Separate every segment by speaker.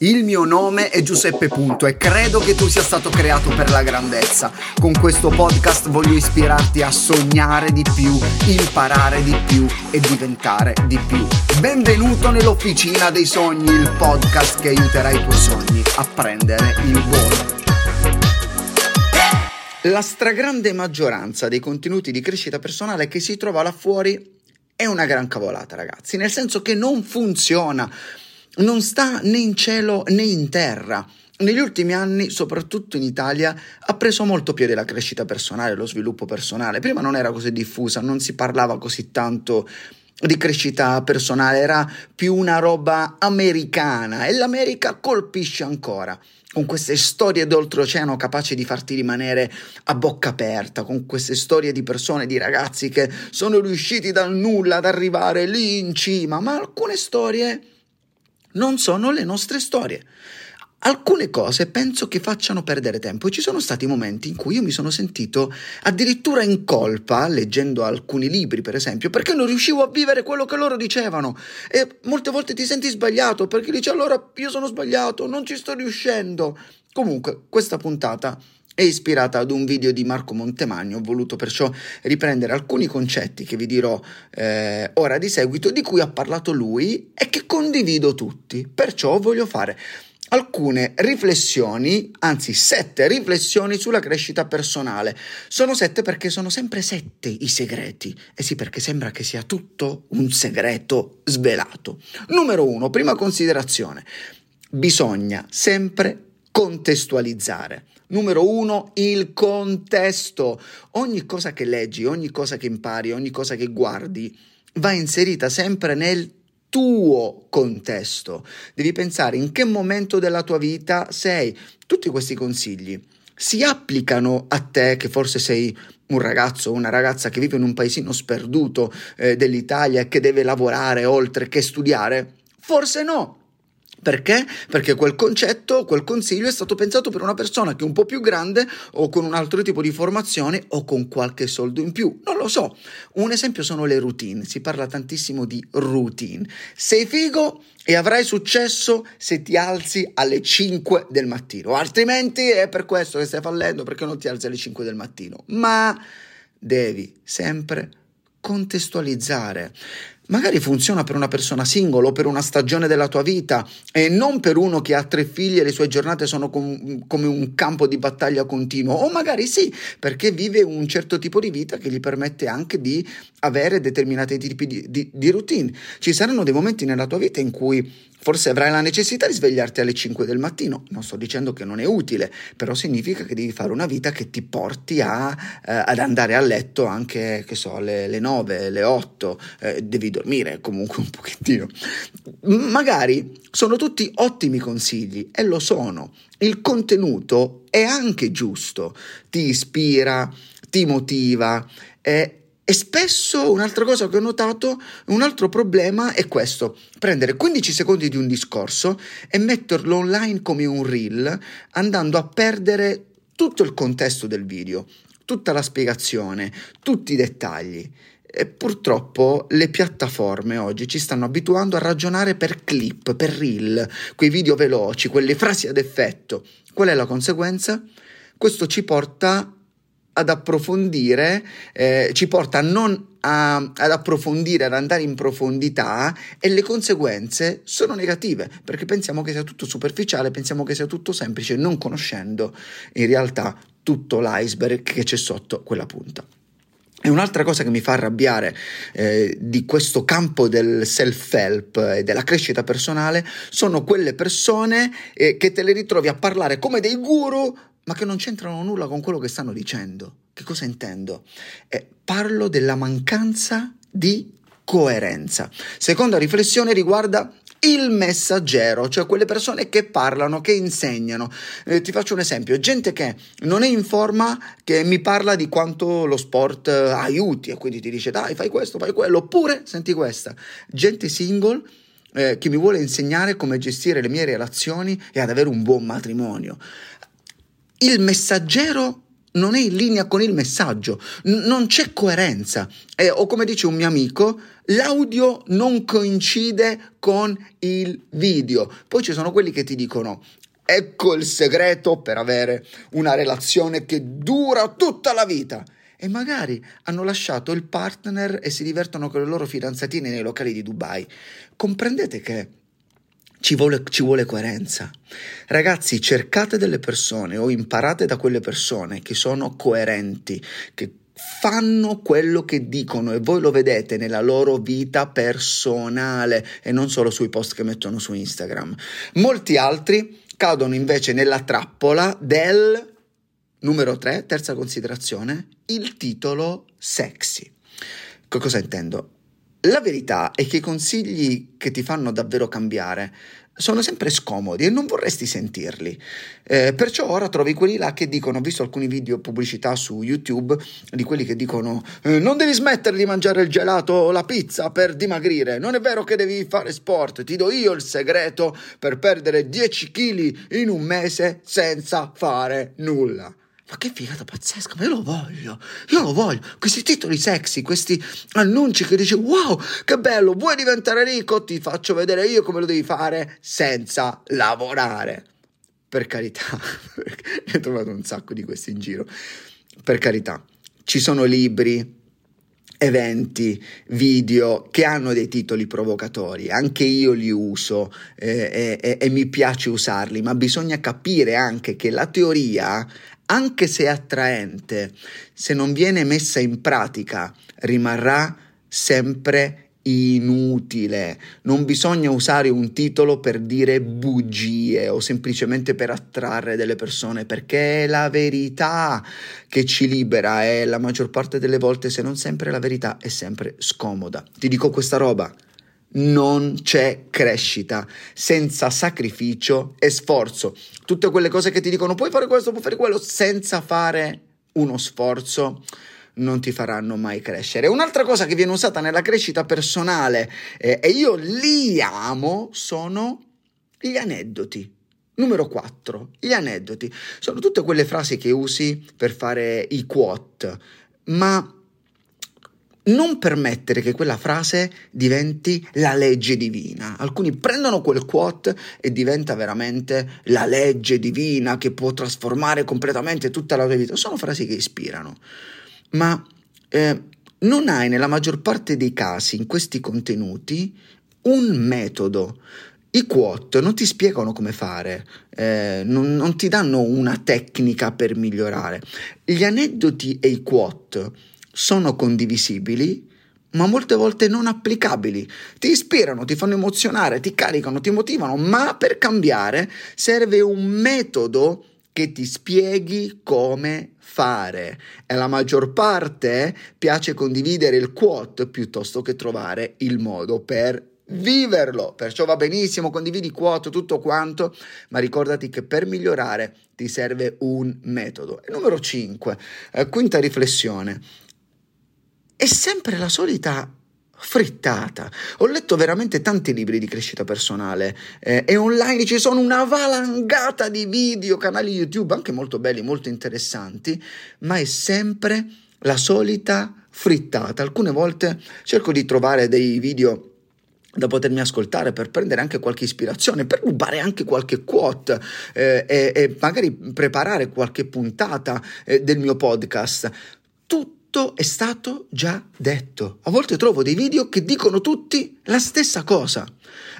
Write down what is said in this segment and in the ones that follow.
Speaker 1: Il mio nome è Giuseppe Punto e credo che tu sia stato creato per la grandezza. Con questo podcast voglio ispirarti a sognare di più, imparare di più e diventare di più. Benvenuto nell'Officina dei Sogni, il podcast che aiuterà i tuoi sogni a prendere il volo. La stragrande maggioranza dei contenuti di crescita personale che si trova là fuori è una gran cavolata, ragazzi, nel senso che non funziona non sta né in cielo né in terra. Negli ultimi anni, soprattutto in Italia, ha preso molto piede la crescita personale, lo sviluppo personale. Prima non era così diffusa, non si parlava così tanto di crescita personale, era più una roba americana e l'America colpisce ancora con queste storie d'oltreoceano capaci di farti rimanere a bocca aperta, con queste storie di persone, di ragazzi che sono riusciti dal nulla ad arrivare lì in cima, ma alcune storie non sono le nostre storie. Alcune cose penso che facciano perdere tempo e ci sono stati momenti in cui io mi sono sentito addirittura in colpa, leggendo alcuni libri per esempio, perché non riuscivo a vivere quello che loro dicevano e molte volte ti senti sbagliato perché dici allora io sono sbagliato, non ci sto riuscendo. Comunque questa puntata è ispirata ad un video di Marco Montemagno, ho voluto perciò riprendere alcuni concetti che vi dirò eh, ora di seguito, di cui ha parlato lui e che condivido tutti. Perciò voglio fare alcune riflessioni, anzi sette riflessioni sulla crescita personale. Sono sette perché sono sempre sette i segreti. E sì, perché sembra che sia tutto un segreto svelato. Numero uno, prima considerazione. Bisogna sempre contestualizzare. Numero uno, il contesto. Ogni cosa che leggi, ogni cosa che impari, ogni cosa che guardi va inserita sempre nel tuo contesto. Devi pensare in che momento della tua vita sei. Tutti questi consigli si applicano a te che forse sei un ragazzo o una ragazza che vive in un paesino sperduto eh, dell'Italia e che deve lavorare oltre che studiare? Forse no. Perché? Perché quel concetto, quel consiglio è stato pensato per una persona che è un po' più grande o con un altro tipo di formazione o con qualche soldo in più. Non lo so. Un esempio sono le routine. Si parla tantissimo di routine. Sei figo e avrai successo se ti alzi alle 5 del mattino. Altrimenti è per questo che stai fallendo perché non ti alzi alle 5 del mattino. Ma devi sempre contestualizzare. Magari funziona per una persona singola o per una stagione della tua vita e non per uno che ha tre figli e le sue giornate sono com- come un campo di battaglia continuo. O magari sì, perché vive un certo tipo di vita che gli permette anche di avere determinati tipi di, di, di routine. Ci saranno dei momenti nella tua vita in cui Forse avrai la necessità di svegliarti alle 5 del mattino, non sto dicendo che non è utile, però significa che devi fare una vita che ti porti a, eh, ad andare a letto anche, che so, le, le 9, le 8, eh, devi dormire comunque un pochettino. Magari sono tutti ottimi consigli e lo sono. Il contenuto è anche giusto, ti ispira, ti motiva, è e spesso un'altra cosa che ho notato, un altro problema è questo, prendere 15 secondi di un discorso e metterlo online come un reel, andando a perdere tutto il contesto del video, tutta la spiegazione, tutti i dettagli. E purtroppo le piattaforme oggi ci stanno abituando a ragionare per clip, per reel, quei video veloci, quelle frasi ad effetto. Qual è la conseguenza? Questo ci porta ad approfondire, eh, ci porta non a, ad approfondire, ad andare in profondità e le conseguenze sono negative perché pensiamo che sia tutto superficiale, pensiamo che sia tutto semplice, non conoscendo in realtà tutto l'iceberg che c'è sotto quella punta. E un'altra cosa che mi fa arrabbiare eh, di questo campo del self-help e della crescita personale sono quelle persone eh, che te le ritrovi a parlare come dei guru ma che non c'entrano nulla con quello che stanno dicendo. Che cosa intendo? Eh, parlo della mancanza di coerenza. Seconda riflessione riguarda il messaggero, cioè quelle persone che parlano, che insegnano. Eh, ti faccio un esempio, gente che non è in forma, che mi parla di quanto lo sport eh, aiuti e quindi ti dice dai fai questo, fai quello, oppure senti questa, gente single eh, che mi vuole insegnare come gestire le mie relazioni e ad avere un buon matrimonio. Il messaggero non è in linea con il messaggio, n- non c'è coerenza. Eh, o come dice un mio amico, l'audio non coincide con il video. Poi ci sono quelli che ti dicono ecco il segreto per avere una relazione che dura tutta la vita. E magari hanno lasciato il partner e si divertono con le loro fidanzatine nei locali di Dubai. Comprendete che ci vuole, ci vuole, coerenza. Ragazzi, cercate delle persone o imparate da quelle persone che sono coerenti, che fanno quello che dicono e voi lo vedete nella loro vita personale e non solo sui post che mettono su Instagram. Molti altri cadono invece nella trappola del numero 3, terza considerazione, il titolo sexy. Cosa intendo? La verità è che i consigli che ti fanno davvero cambiare sono sempre scomodi e non vorresti sentirli. Eh, perciò ora trovi quelli là che dicono, ho visto alcuni video pubblicità su YouTube di quelli che dicono eh, non devi smettere di mangiare il gelato o la pizza per dimagrire, non è vero che devi fare sport, ti do io il segreto per perdere 10 kg in un mese senza fare nulla. Ma che figata pazzesca, ma io lo voglio, io lo voglio. Questi titoli sexy, questi annunci che dice wow, che bello, vuoi diventare ricco? Ti faccio vedere io come lo devi fare senza lavorare. Per carità, ne ho trovato un sacco di questi in giro. Per carità, ci sono libri, eventi, video che hanno dei titoli provocatori, anche io li uso eh, e, e, mi piace usarli, ma bisogna capire anche che la teoria anche se attraente, se non viene messa in pratica, rimarrà sempre inutile. Non bisogna usare un titolo per dire bugie o semplicemente per attrarre delle persone, perché è la verità che ci libera e la maggior parte delle volte, se non sempre la verità, è sempre scomoda. Ti dico questa roba non c'è crescita senza sacrificio e sforzo. Tutte quelle cose che ti dicono puoi fare questo, puoi fare quello, senza fare uno sforzo non ti faranno mai crescere. Un'altra cosa che viene usata nella crescita personale eh, e io li amo sono gli aneddoti. Numero 4, gli aneddoti. Sono tutte quelle frasi che usi per fare i quote, ma non permettere che quella frase diventi la legge divina. Alcuni prendono quel quote e diventa veramente la legge divina che può trasformare completamente tutta la tua vita. Sono frasi che ispirano, ma eh, non hai nella maggior parte dei casi in questi contenuti un metodo. I quote non ti spiegano come fare, eh, non, non ti danno una tecnica per migliorare. Gli aneddoti e i quote sono condivisibili, ma molte volte non applicabili. Ti ispirano, ti fanno emozionare, ti caricano, ti motivano, ma per cambiare serve un metodo che ti spieghi come fare. E la maggior parte piace condividere il quote piuttosto che trovare il modo per viverlo. Perciò va benissimo, condividi quote, tutto quanto, ma ricordati che per migliorare ti serve un metodo. E numero 5, eh, quinta riflessione è sempre la solita frittata. Ho letto veramente tanti libri di crescita personale eh, e online ci sono una valangata di video, canali YouTube anche molto belli, molto interessanti, ma è sempre la solita frittata. Alcune volte cerco di trovare dei video da potermi ascoltare per prendere anche qualche ispirazione, per rubare anche qualche quote eh, e, e, magari preparare qualche puntata eh, del mio podcast. Tutto tutto è stato già detto. A volte trovo dei video che dicono tutti la stessa cosa.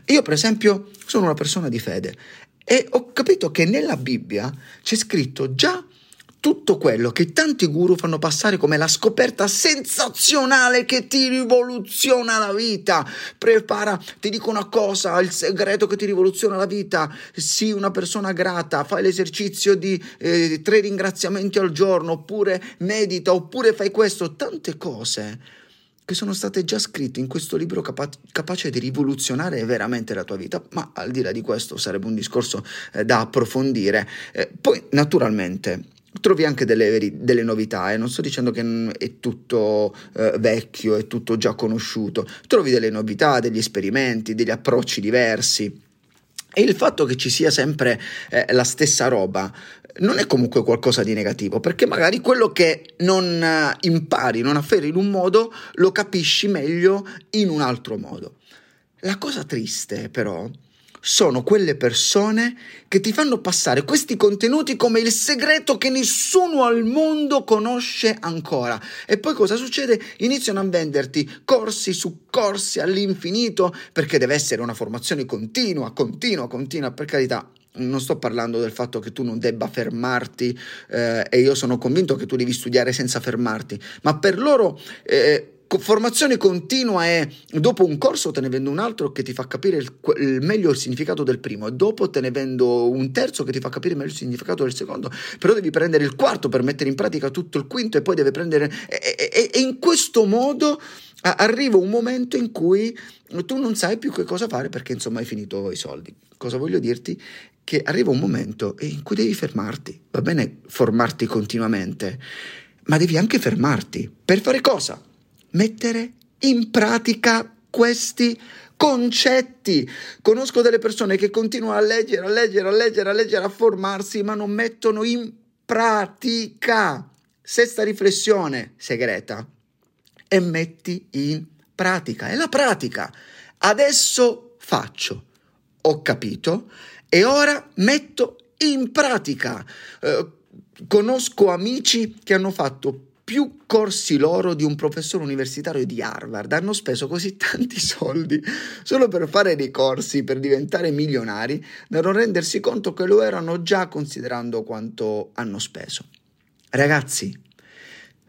Speaker 1: Io, per esempio, sono una persona di fede e ho capito che nella Bibbia c'è scritto già tutto quello che tanti guru fanno passare come la scoperta sensazionale che ti rivoluziona la vita. Prepara, ti dico una cosa, il segreto che ti rivoluziona la vita. Sii una persona grata, fai l'esercizio di eh, tre ringraziamenti al giorno, oppure medita, oppure fai questo, tante cose che sono state già scritte in questo libro capa- capace di rivoluzionare veramente la tua vita, ma al di là di questo sarebbe un discorso eh, da approfondire. Eh, poi, naturalmente, trovi anche delle, delle novità, eh? non sto dicendo che è tutto eh, vecchio, è tutto già conosciuto, trovi delle novità, degli esperimenti, degli approcci diversi. E il fatto che ci sia sempre eh, la stessa roba non è comunque qualcosa di negativo, perché magari quello che non eh, impari, non afferri in un modo, lo capisci meglio in un altro modo. La cosa triste, però, sono quelle persone che ti fanno passare questi contenuti come il segreto che nessuno al mondo conosce ancora. E poi cosa succede? Iniziano a venderti corsi su corsi all'infinito perché deve essere una formazione continua, continua, continua, per carità non sto parlando del fatto che tu non debba fermarti eh, e io sono convinto che tu devi studiare senza fermarti, ma per loro eh, formazione continua è dopo un corso te ne vendo un altro che ti fa capire il, il, meglio il significato del primo e dopo te ne vendo un terzo che ti fa capire meglio il significato del secondo. Però devi prendere il quarto per mettere in pratica tutto il quinto e poi deve prendere e, e, e in questo modo arriva un momento in cui tu non sai più che cosa fare perché insomma hai finito i soldi. Cosa voglio dirti? Che arriva un momento in cui devi fermarti. Va bene formarti continuamente ma devi anche fermarti per fare cosa? Mettere in pratica questi concetti. Conosco delle persone che continuano a leggere, a leggere, a leggere, a leggere, a formarsi, ma non mettono in pratica. Sesta riflessione segreta e metti in pratica. È la pratica. Adesso faccio. Ho capito e ora metto in pratica. Eh, conosco amici che hanno fatto più corsi loro di un professore universitario di Harvard. Hanno speso così tanti soldi solo per fare dei corsi, per diventare milionari, da non rendersi conto che lo erano già considerando quanto hanno speso. Ragazzi,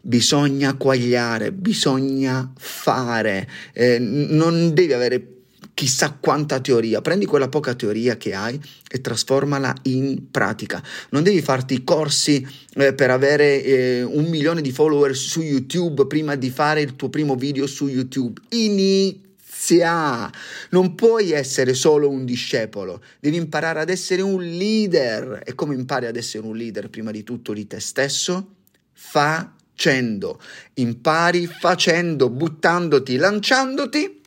Speaker 1: bisogna quagliare, bisogna fare, eh, non devi avere chissà quanta teoria, prendi quella poca teoria che hai e trasformala in pratica. Non devi farti corsi eh, per avere eh, un milione di follower su YouTube prima di fare il tuo primo video su YouTube. Inizia! Non puoi essere solo un discepolo, devi imparare ad essere un leader. E come impari ad essere un leader? Prima di tutto di te stesso? Facendo. Impari facendo, buttandoti, lanciandoti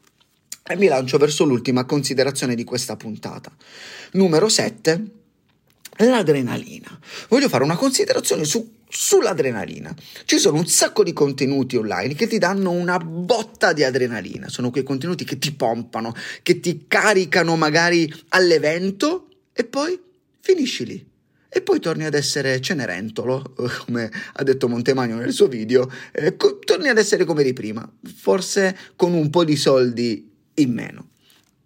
Speaker 1: e mi lancio verso l'ultima considerazione di questa puntata. Numero 7. L'adrenalina. Voglio fare una considerazione su, sull'adrenalina. Ci sono un sacco di contenuti online che ti danno una botta di adrenalina. Sono quei contenuti che ti pompano, che ti caricano magari all'evento e poi finisci lì. E poi torni ad essere Cenerentolo, come ha detto Montemagno nel suo video, eh, co- torni ad essere come di prima, forse con un po' di soldi in meno.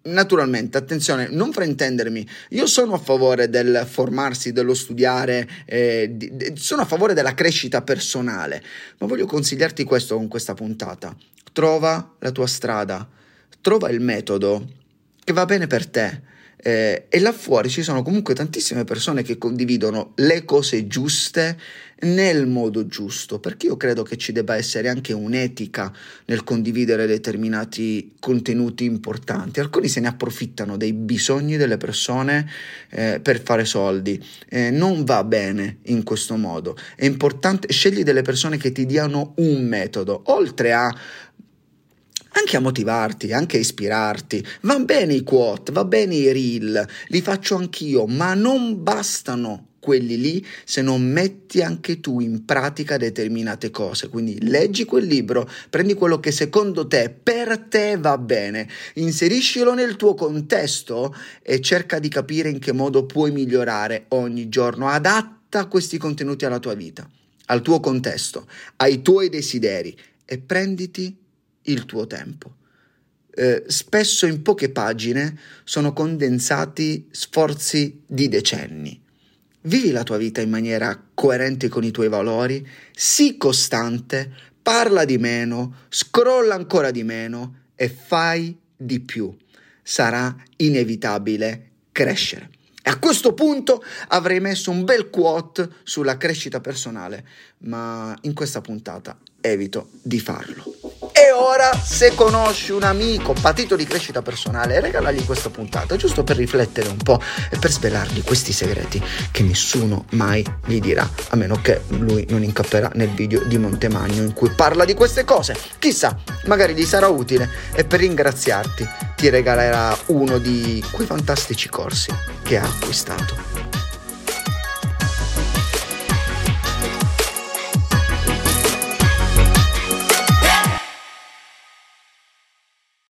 Speaker 1: Naturalmente, attenzione, non fraintendermi, io sono a favore del formarsi, dello studiare, eh, di, di, sono a favore della crescita personale, ma voglio consigliarti questo con questa puntata. Trova la tua strada, trova il metodo che va bene per te eh, e là fuori ci sono comunque tantissime persone che condividono le cose giuste nel modo giusto, perché io credo che ci debba essere anche un'etica nel condividere determinati contenuti importanti. Alcuni se ne approfittano dei bisogni delle persone eh, per fare soldi. Eh, non va bene in questo modo. È importante, scegli delle persone che ti diano un metodo, oltre a anche a motivarti, anche a ispirarti. Va bene i quote, va bene i reel, li faccio anch'io, ma non bastano quelli lì se non metti anche tu in pratica determinate cose. Quindi leggi quel libro, prendi quello che secondo te per te va bene, inseriscilo nel tuo contesto e cerca di capire in che modo puoi migliorare ogni giorno. Adatta questi contenuti alla tua vita, al tuo contesto, ai tuoi desideri e prenditi il tuo tempo. Eh, spesso in poche pagine sono condensati sforzi di decenni. Vivi la tua vita in maniera coerente con i tuoi valori, sii costante, parla di meno, scrolla ancora di meno e fai di più. Sarà inevitabile crescere. E a questo punto avrei messo un bel quote sulla crescita personale, ma in questa puntata evito di farlo. Ora, se conosci un amico patito di crescita personale, regalagli questa puntata, giusto per riflettere un po' e per svelargli questi segreti che nessuno mai gli dirà, a meno che lui non incapperà nel video di Montemagno in cui parla di queste cose. Chissà, magari gli sarà utile e per ringraziarti ti regalerà uno di quei fantastici corsi che ha acquistato.